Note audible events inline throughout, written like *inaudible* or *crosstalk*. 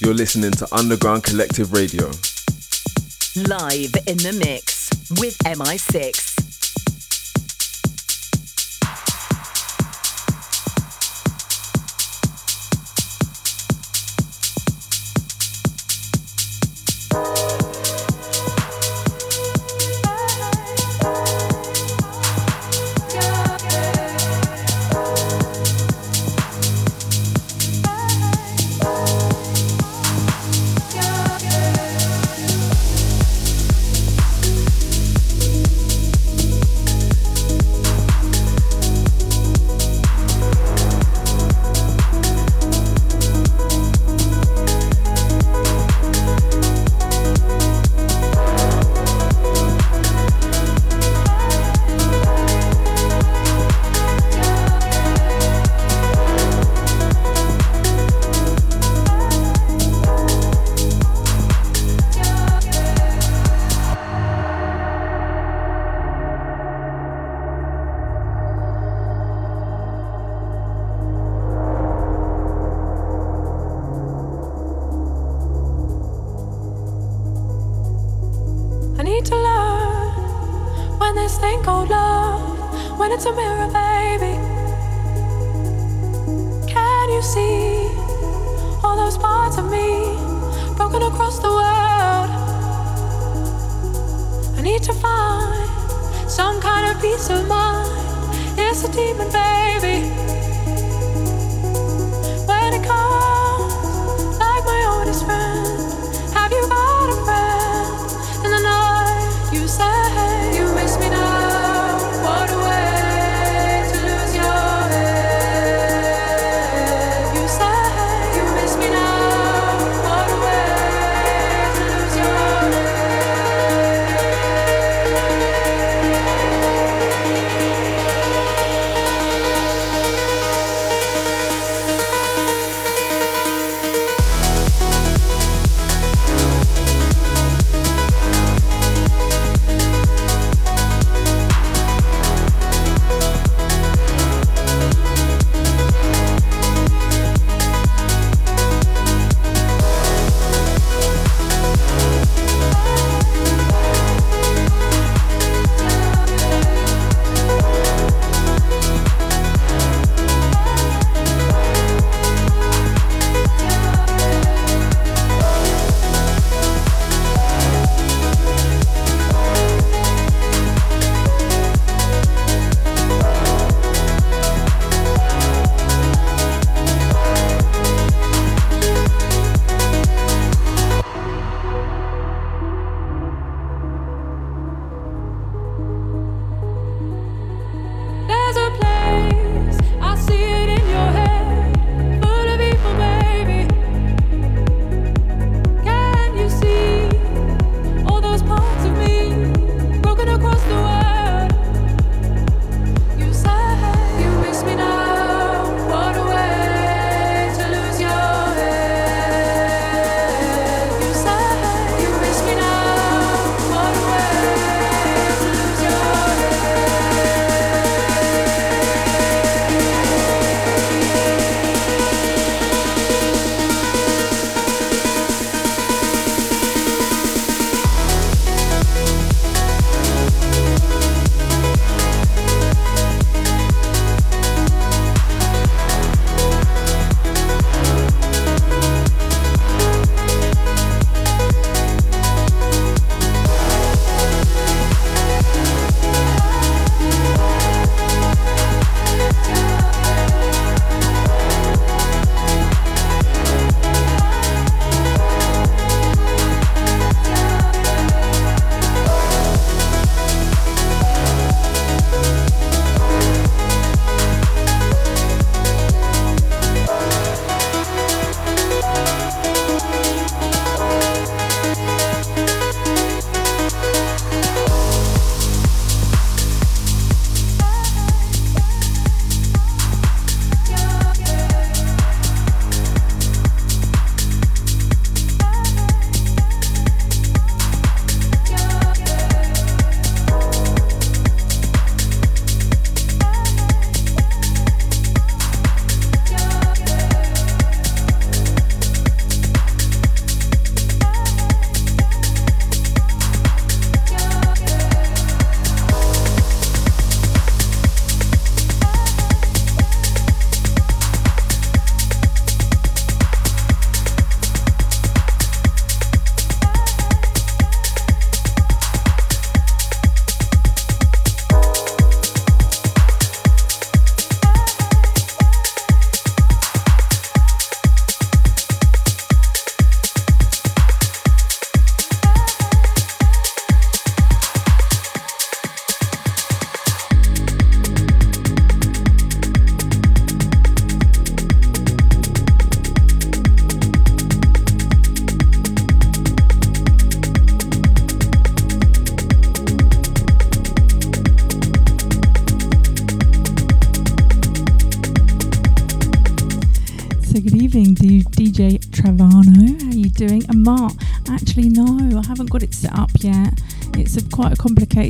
You're listening to Underground Kollektiv Radio. Live in the mix with EMi6.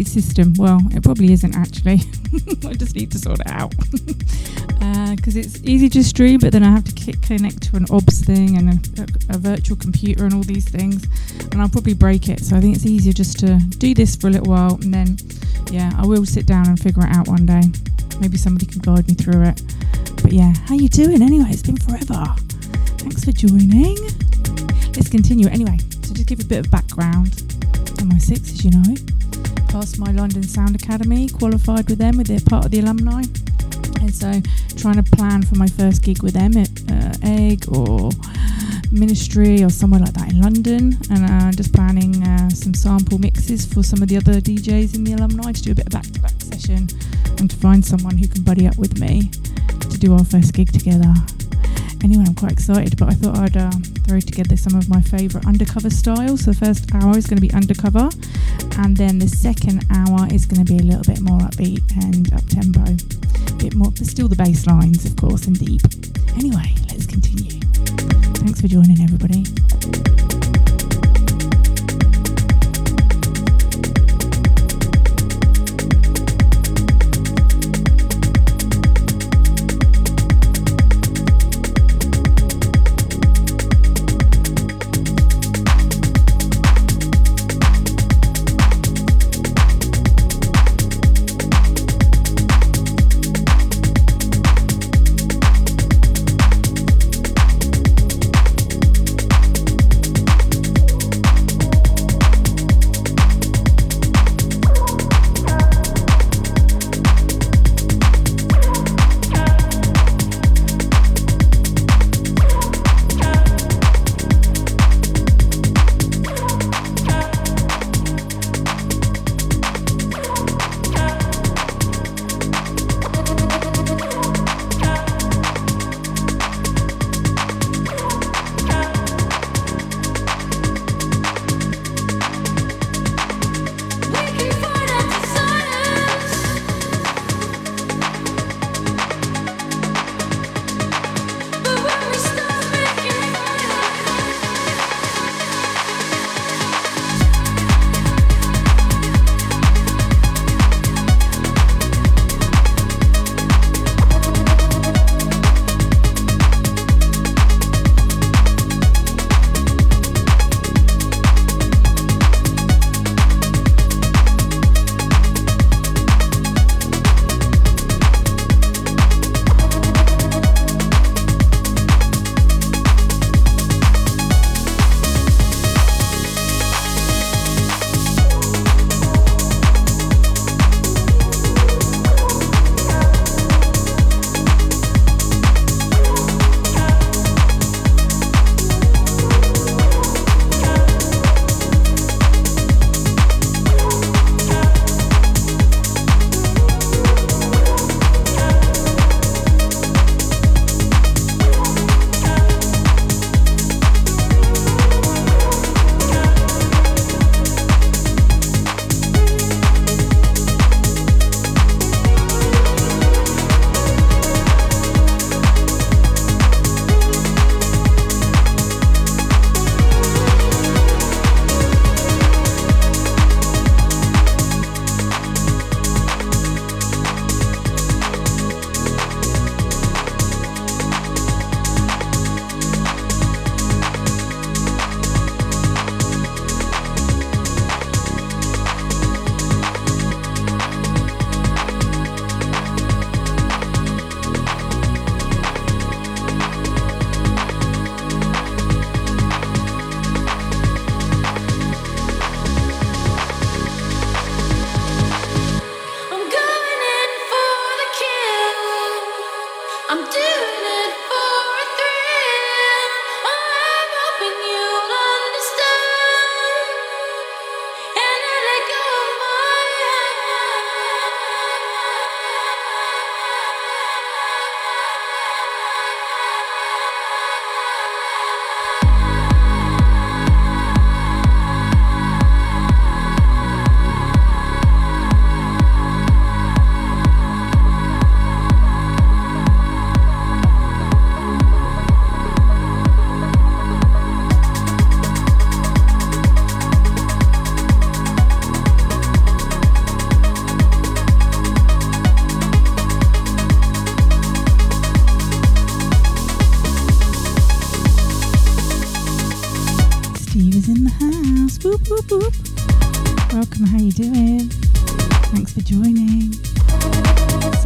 System. Well, it probably isn't actually. *laughs* I just need to sort it out. Because *laughs* uh, it's easy to stream, but then I have to connect to an OBS thing and a, a, a virtual computer and all these things. And I'll probably break it. So I think it's easier just to do this for a little while and then, yeah, I will sit down and figure it out one day. Maybe somebody can guide me through it. But yeah, how you doing anyway? It's been forever. Thanks for joining. Let's continue anyway. So just give a bit of background. EMi6, as you know, my London Sound Academy, qualified with them with their part of the alumni. And so trying to plan for my first gig with them at uh, Egg or Ministry or somewhere like that in London, and uh, just planning uh, some sample mixes for some of the other DJs in the alumni to do a bit of back-to-back session, and to find someone who can buddy up with me to do our first gig together. Anyway, I'm quite excited, but I thought I'd uh, throw together some of my favourite undercover styles. So the first hour is going to be undercover, and then the second hour is going to be a little bit more upbeat and up tempo, a bit more, but still the bass lines, of course, and deep. Anyway, let's continue. Thanks for joining, everybody.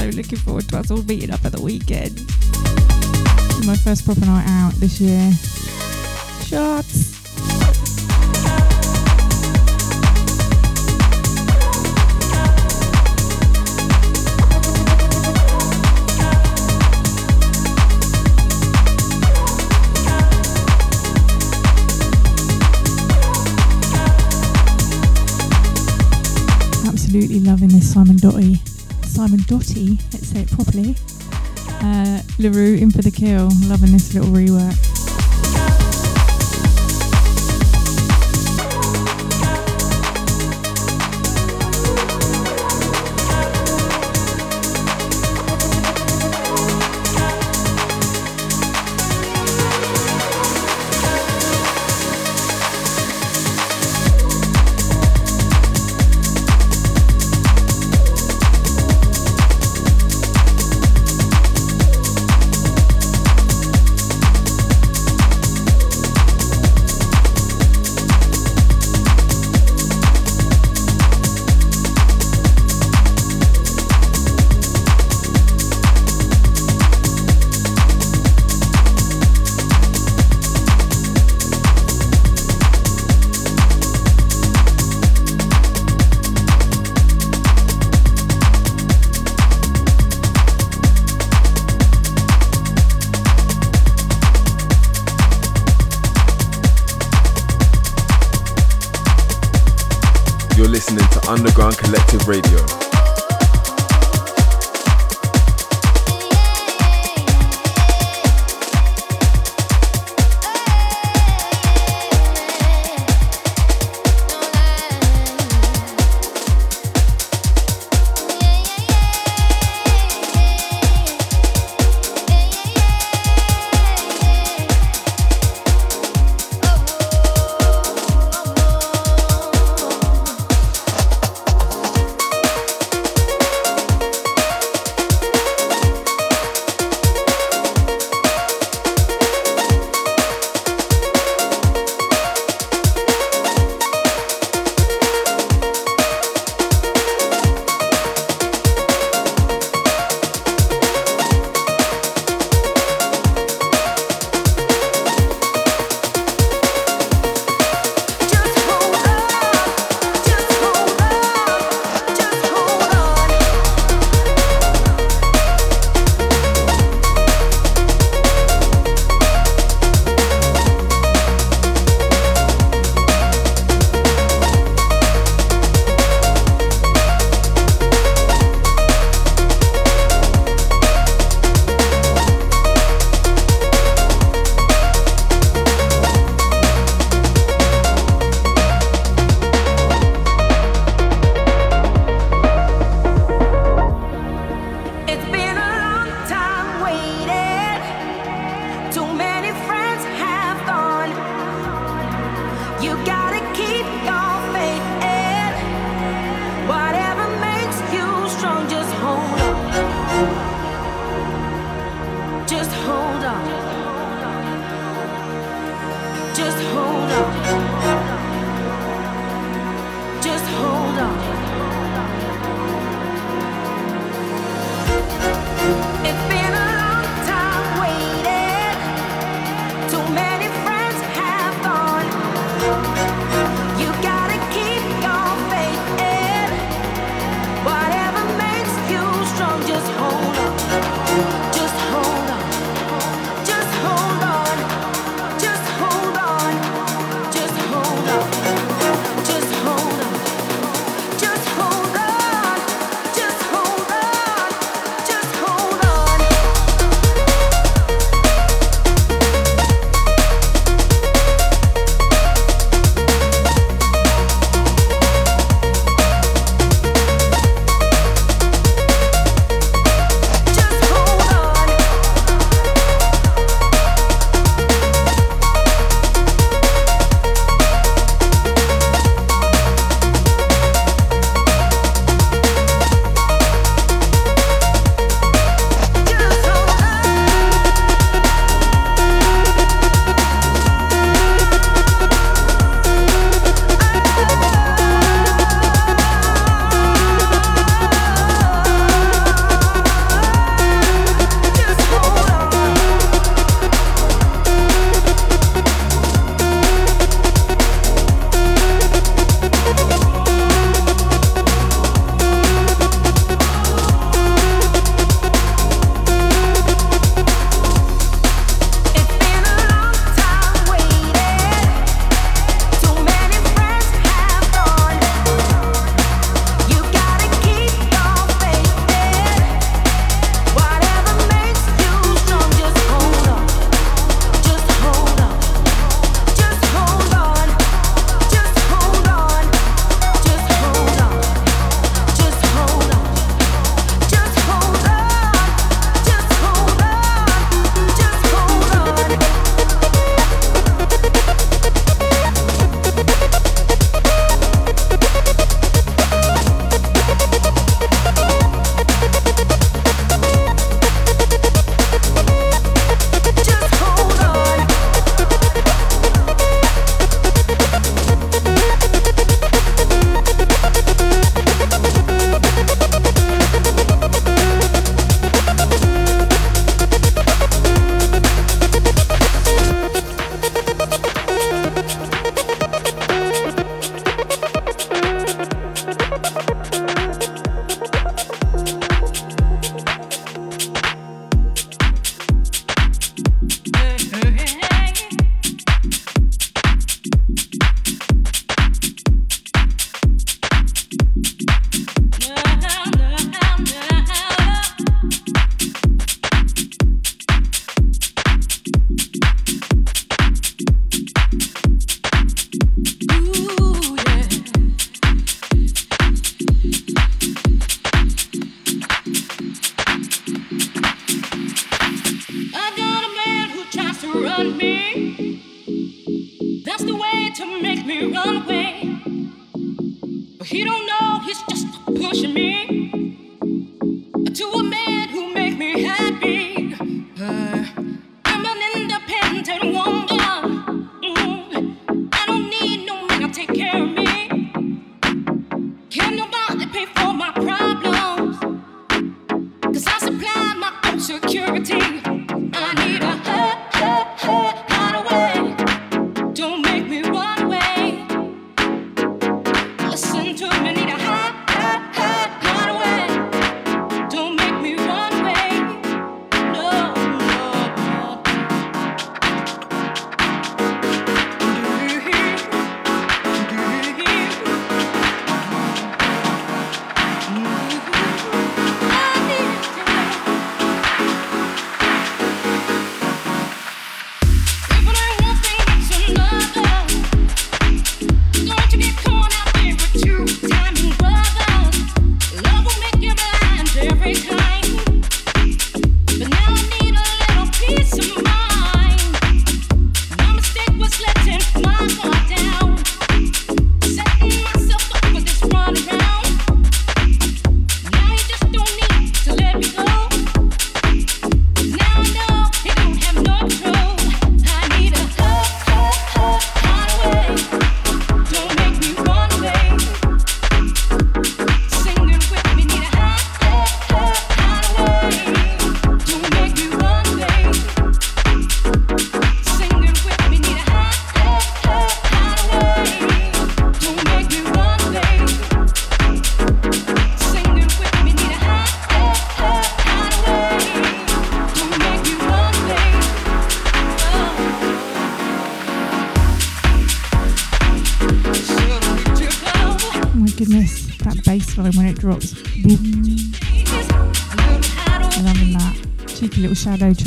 So looking forward to us all meeting up at the weekend. My first proper night out this year. Shots. Doty, let's say it properly. Uh, La Roux in for the kill, loving this little rework.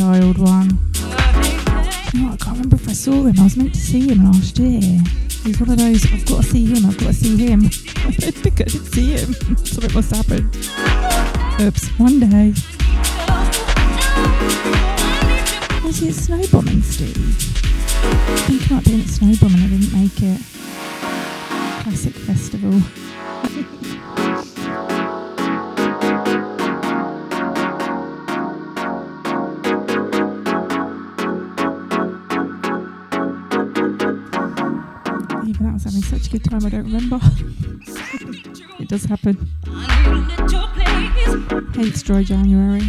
Child one. Know, I can't remember if I saw him. I was meant to see him last year. He's one of those, I've got to see him, I've got to see him. *laughs* I don't think I did see him. *laughs* Something must happen. Oops, one day. Happen. Hates dry January.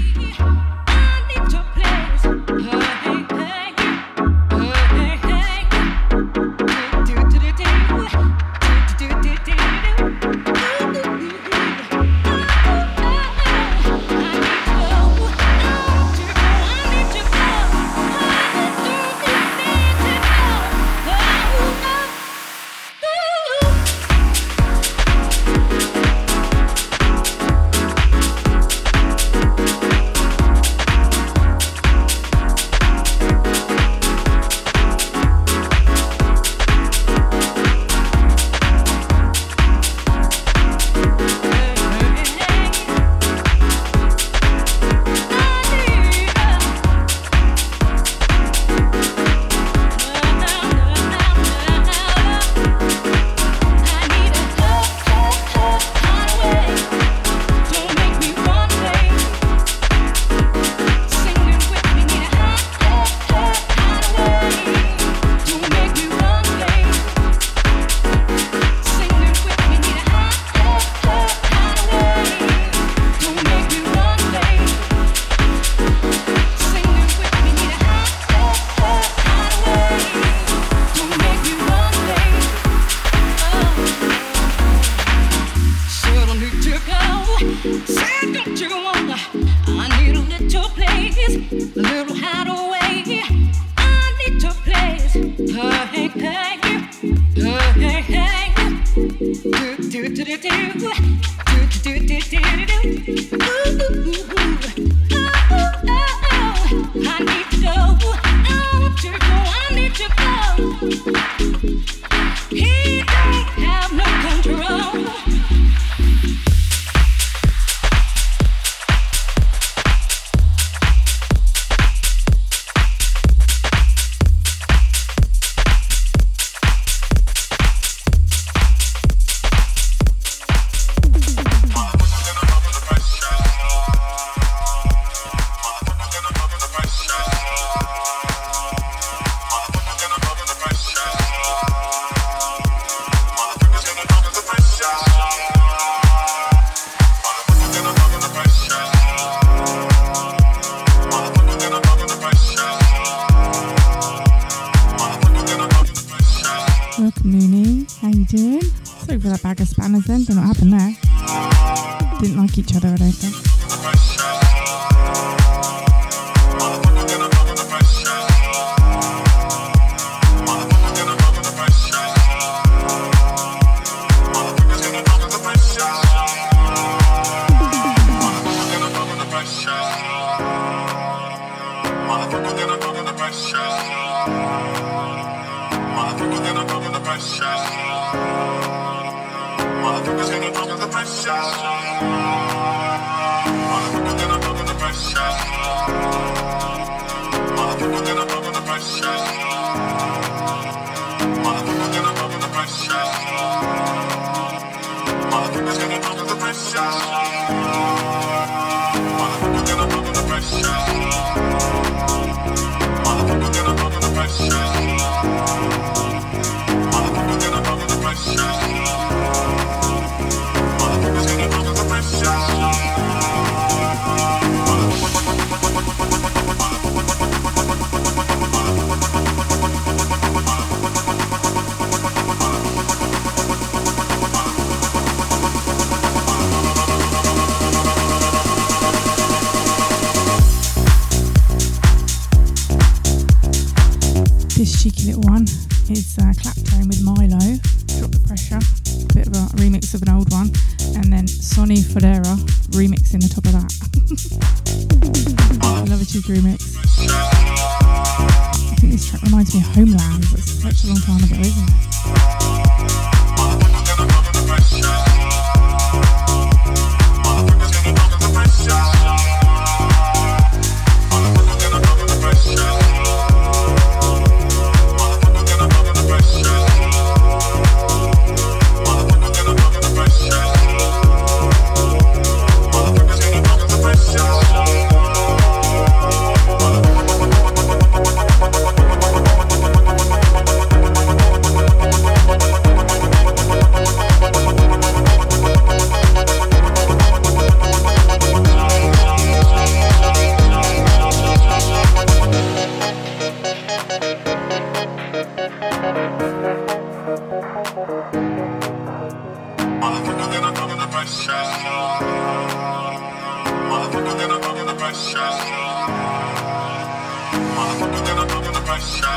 Motherfucker, then I'm under the pressure.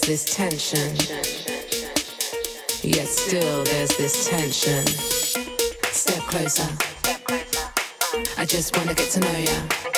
there's this tension. Yet still there's this tension. Step closer. I just wanna get to know ya.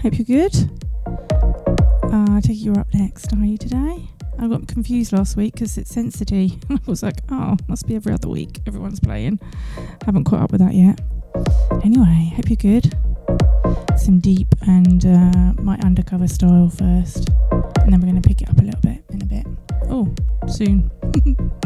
Hope you're good. Uh, I take you're up next, are you today? I got confused last week because it's Sensity. *laughs* I was like, oh, must be every other week. Everyone's playing. Haven't caught up with that yet. Anyway, hope you're good. Some deep and uh, my undercover style first, and then we're going to pick it up a little bit in a bit. Oh, soon. *laughs*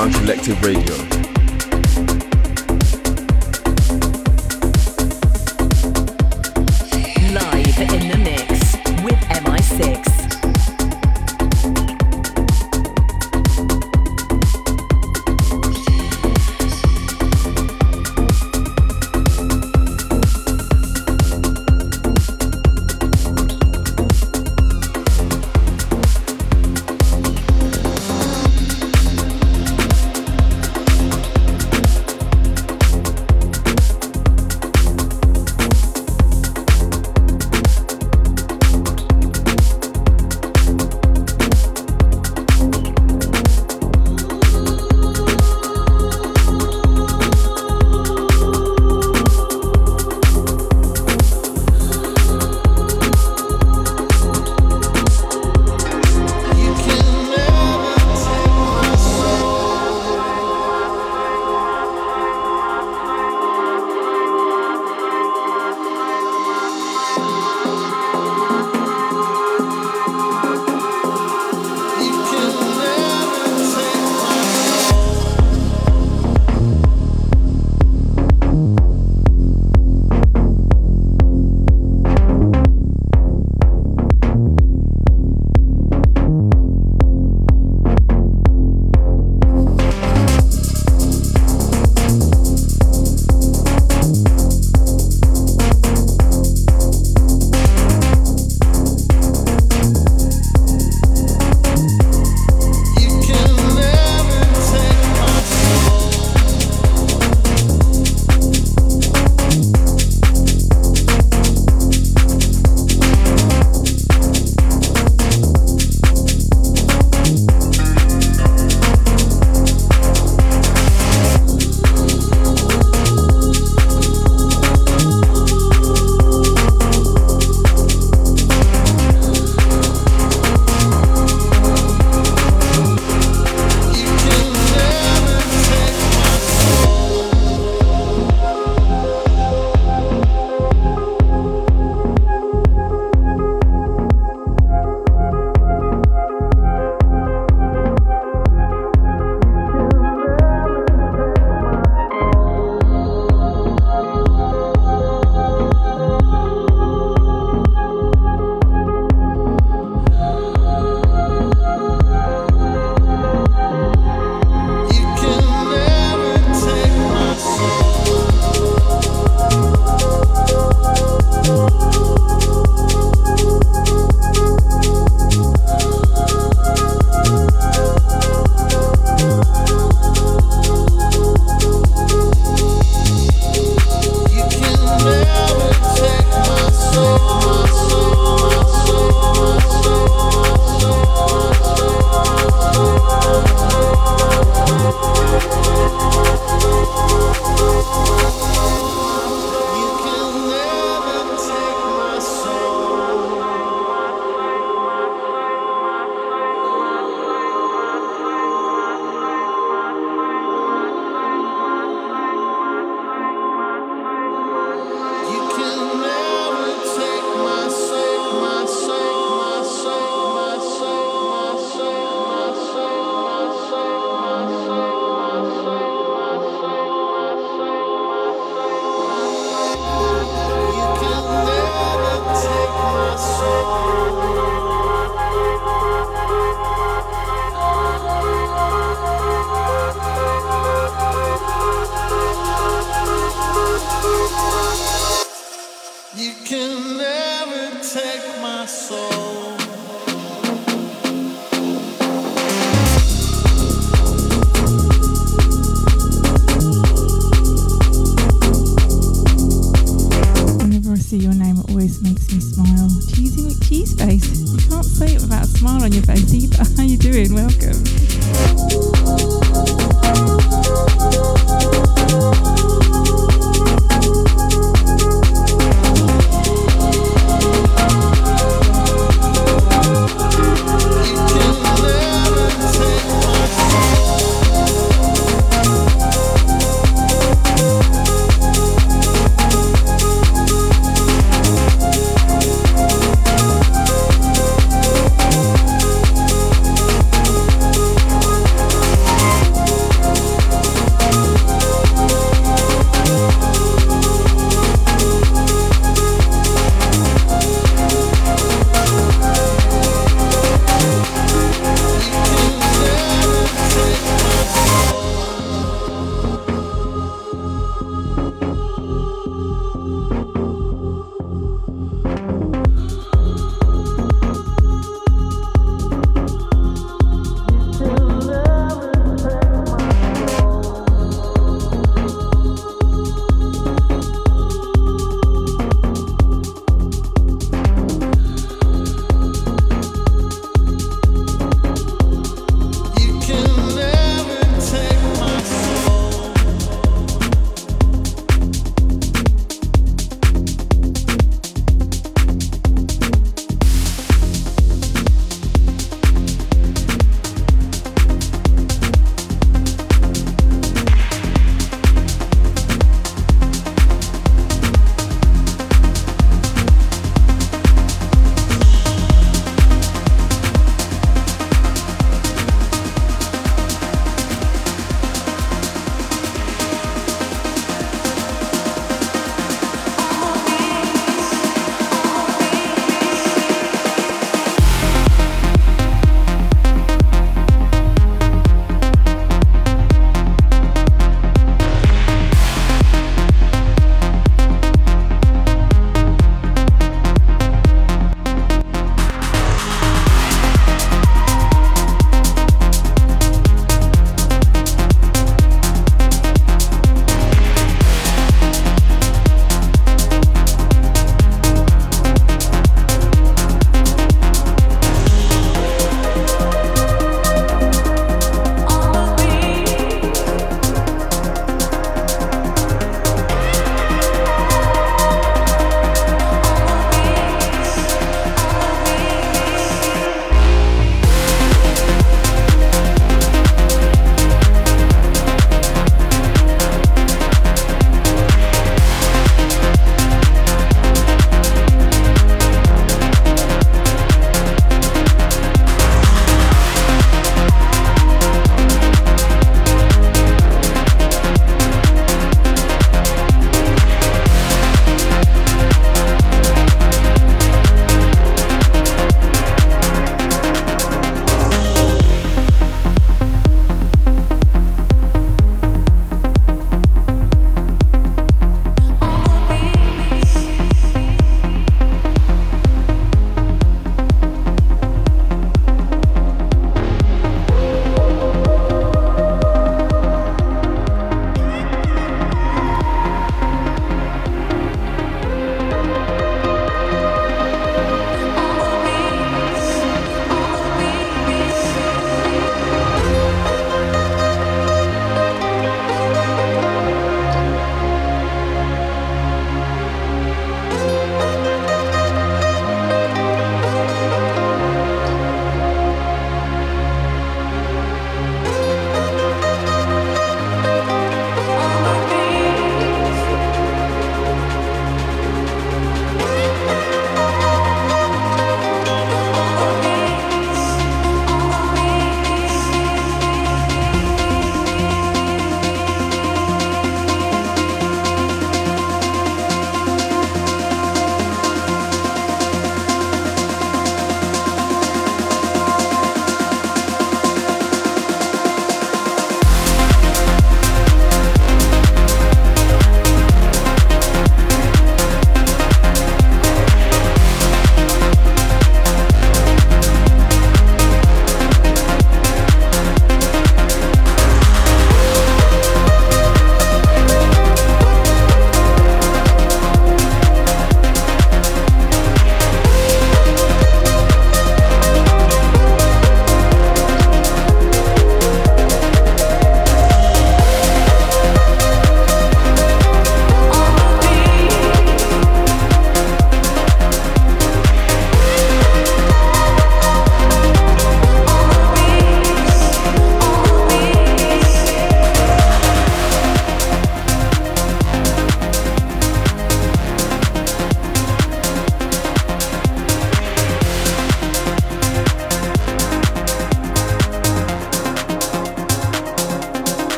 Underground Kollektiv Radio.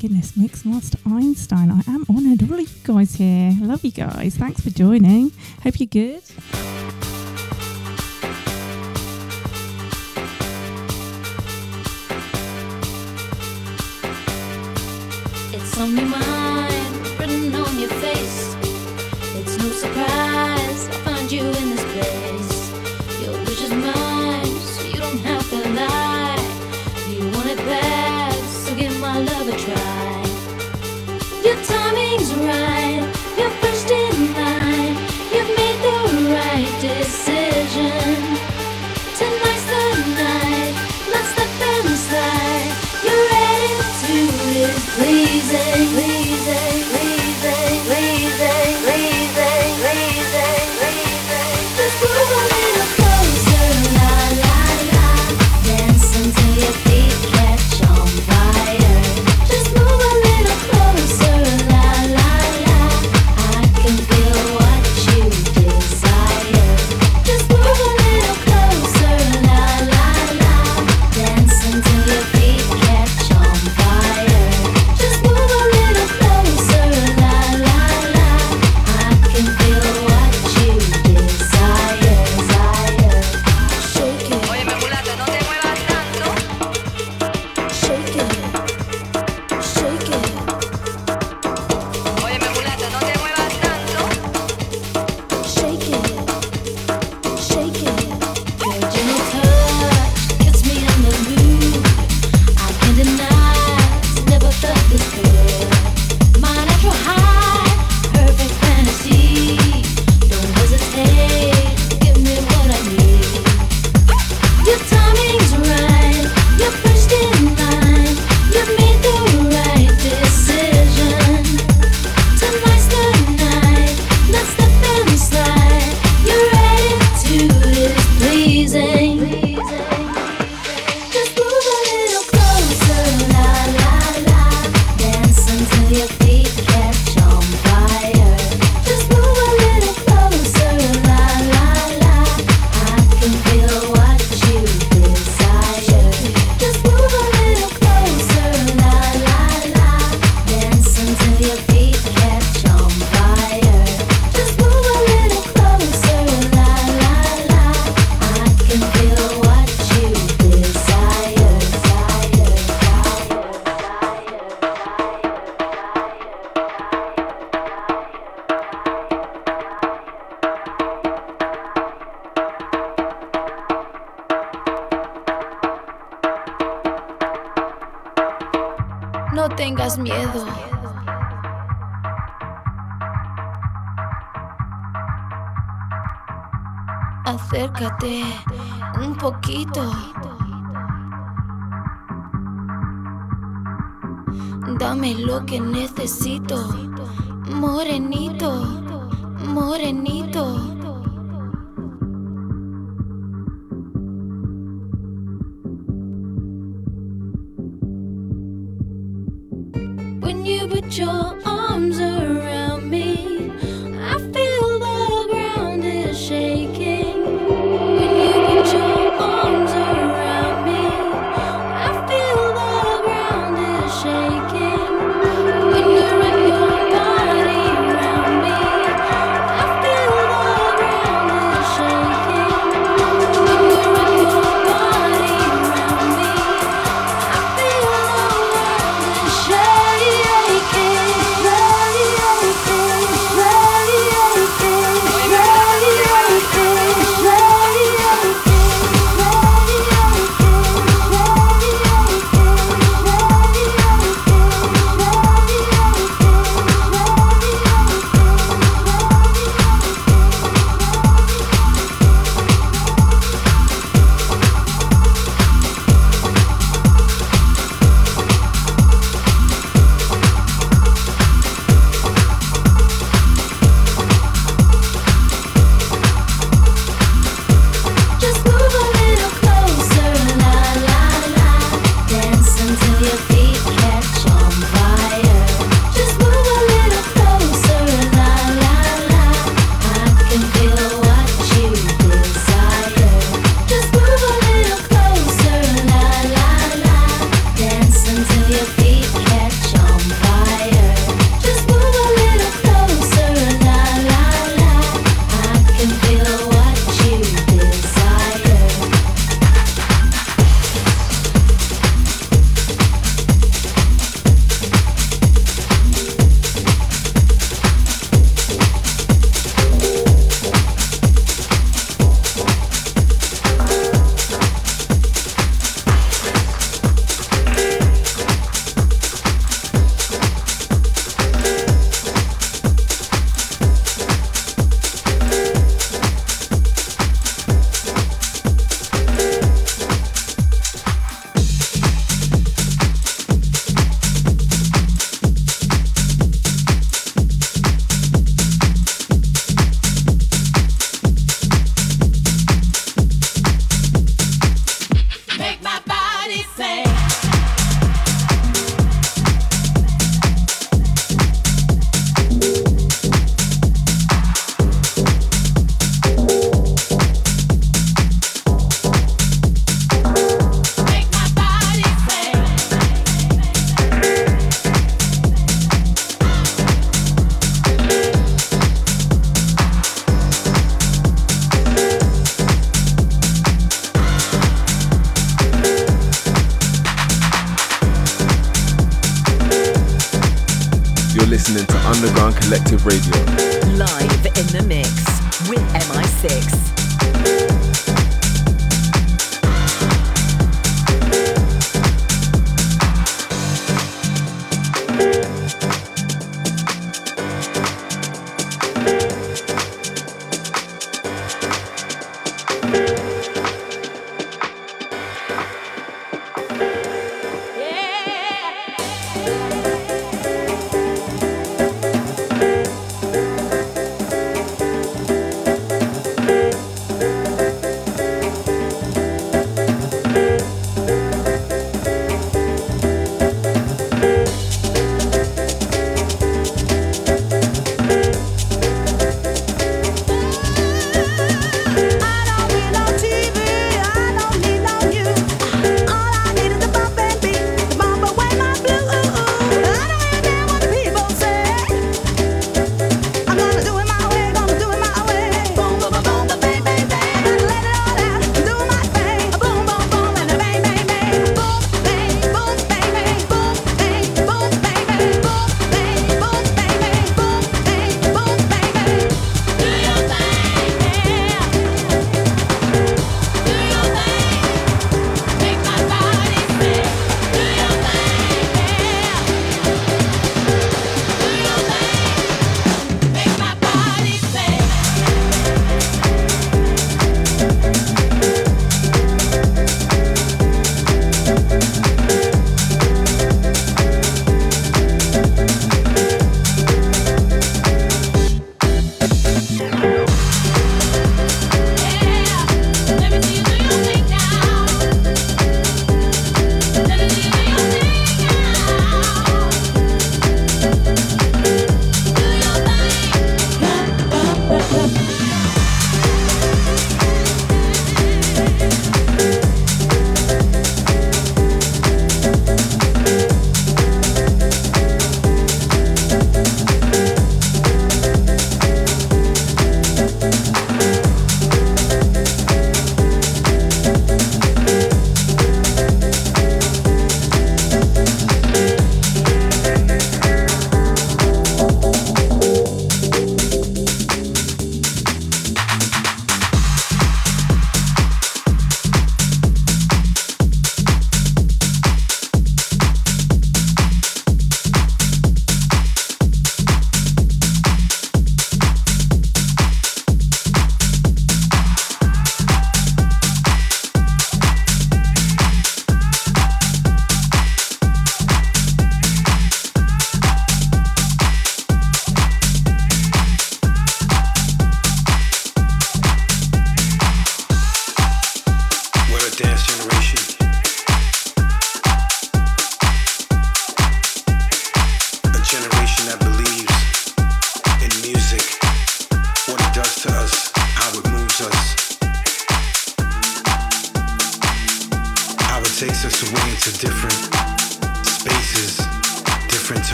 goodness, Mixmaster Einstein. I am honoured. All of you guys here. Love you guys. Thanks for joining. Hope you're good.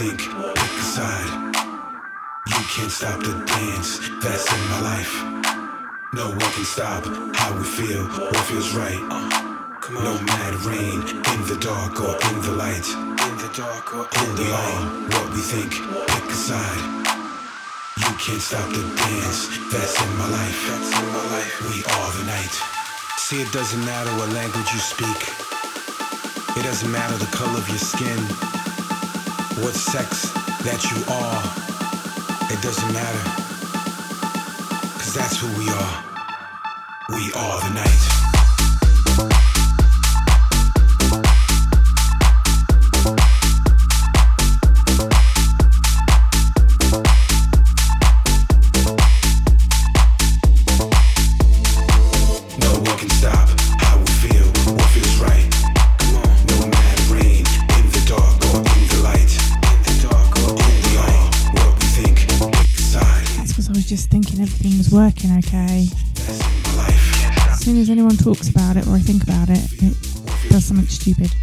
think pick a side. You can't stop the dance that's in my life. No one can stop how we feel, what feels right. No mad rain in the dark or in the light. In the dark or in the light. What we think, pick a side. You can't stop the dance that's in my life. That's in my life. We are the night. See, it doesn't matter what language you speak. It doesn't matter the color of your skin what sex that you are, it doesn't matter. Cause that's who we are. We are the night. just thinking everything was working okay. As soon as anyone talks about it or I think about it, it does something stupid.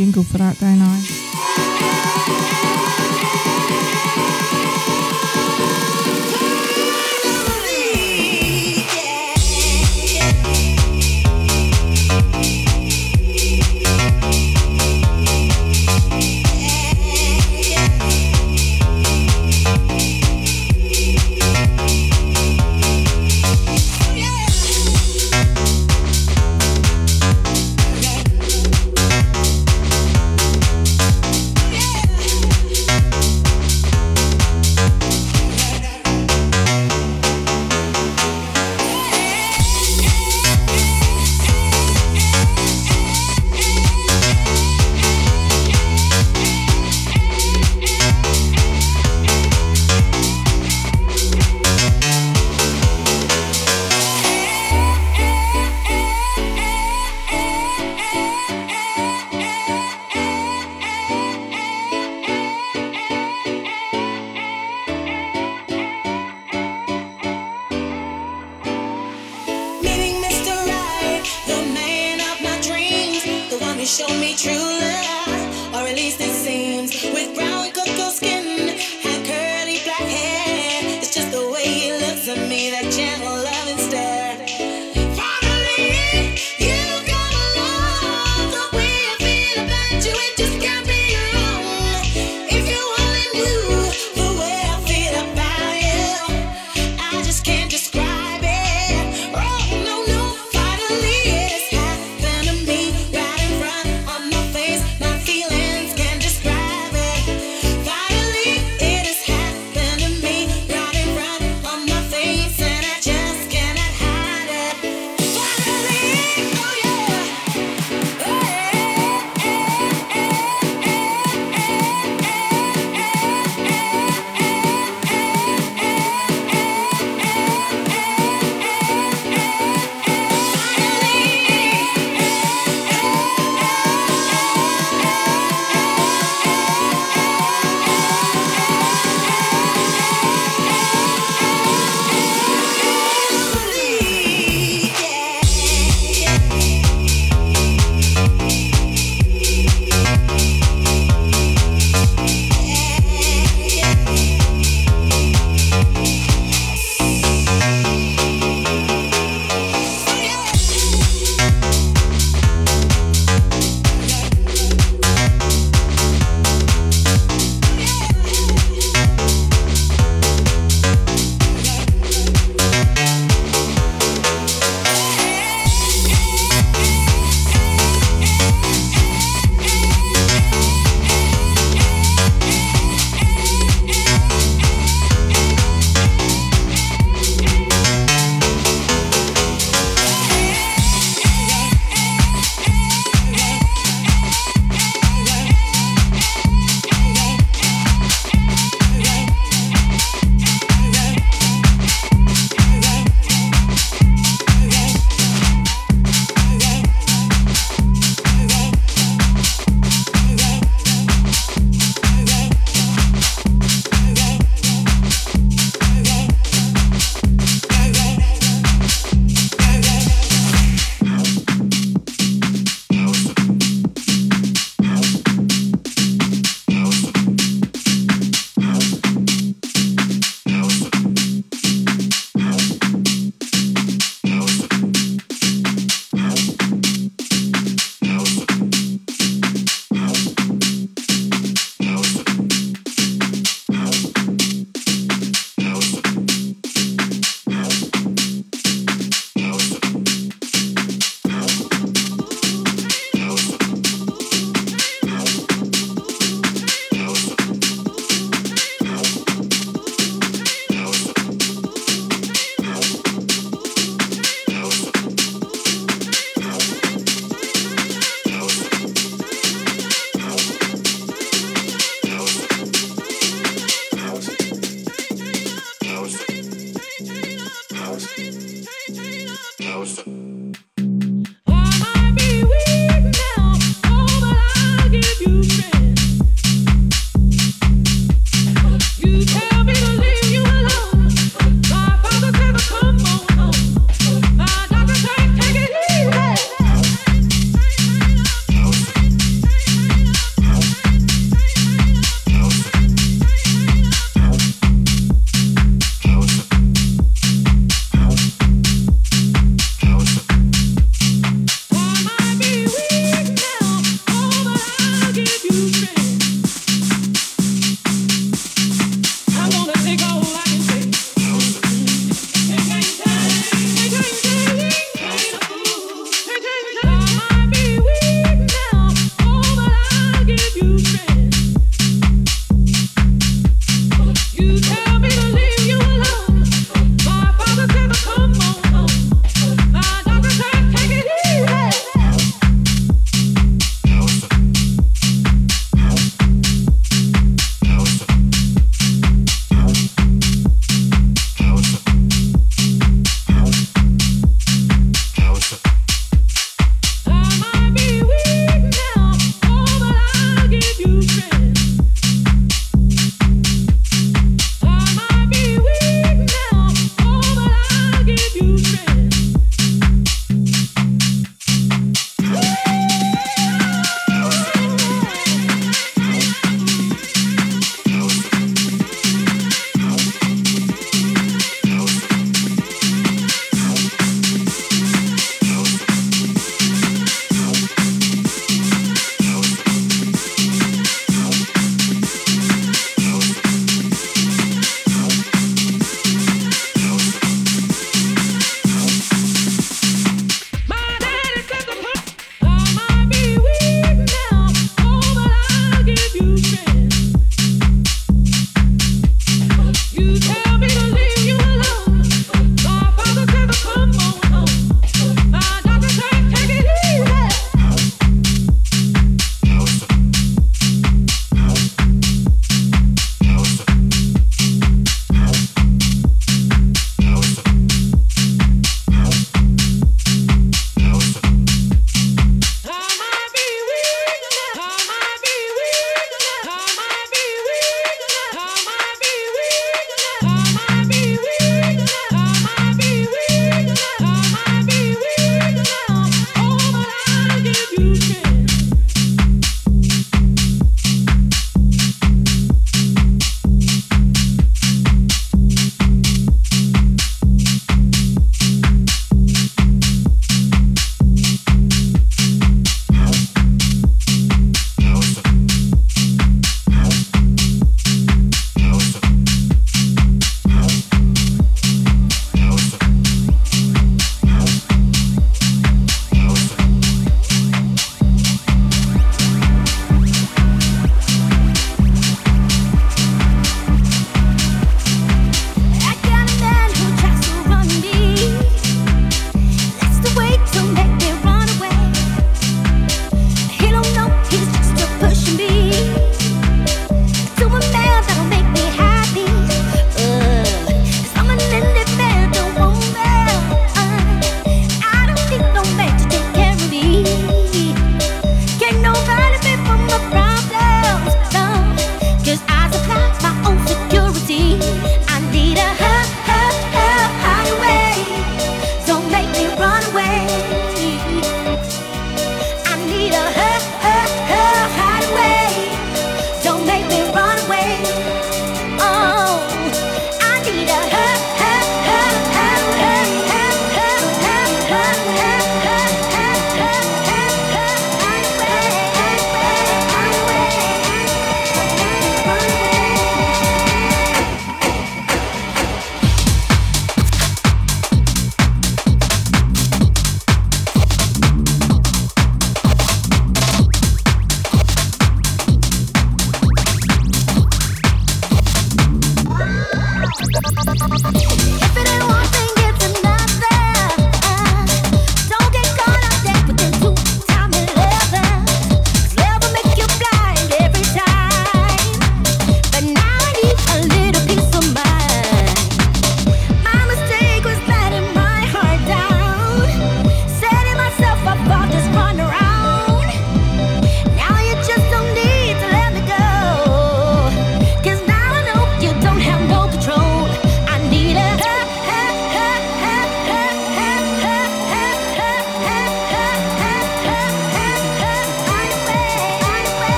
Jingle for that, don't I?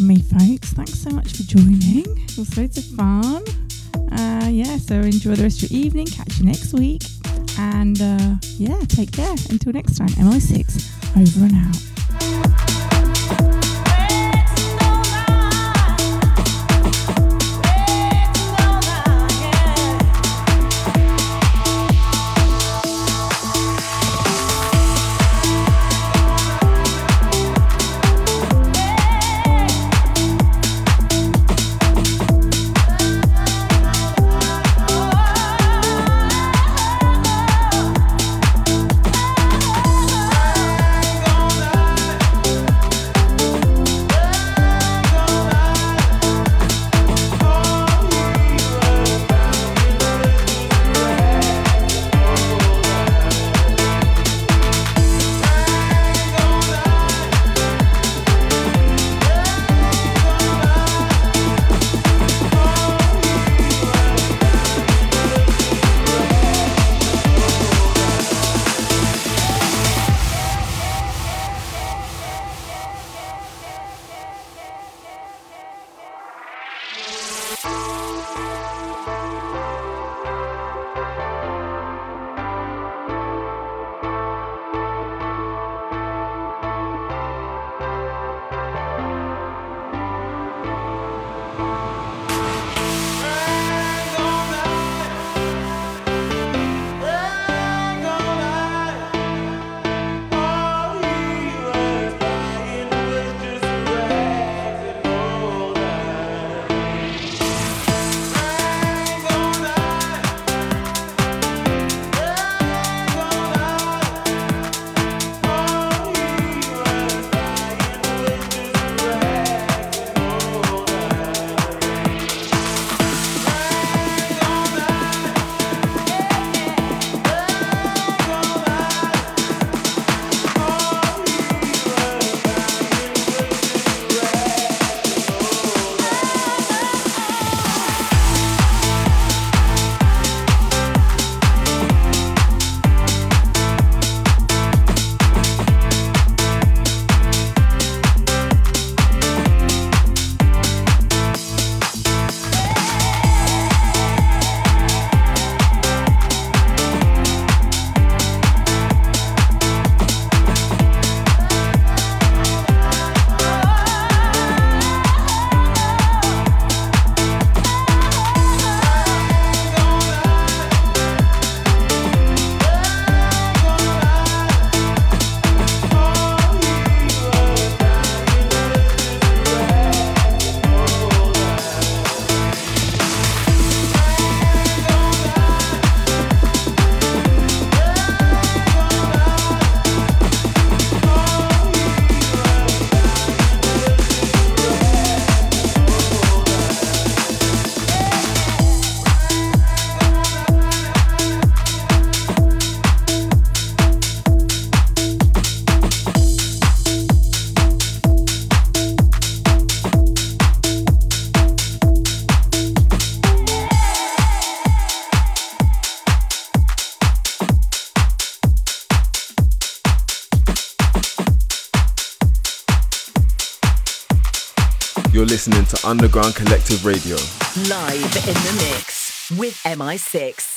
Me, folks. Thanks so much for joining. It was loads of fun. Uh, yeah, so enjoy the rest of your evening. Catch you next week. And uh, yeah, take care. Until next time, EMi6 over and out. Listening to Underground Kollektiv Radio. Live in the mix with EMi6.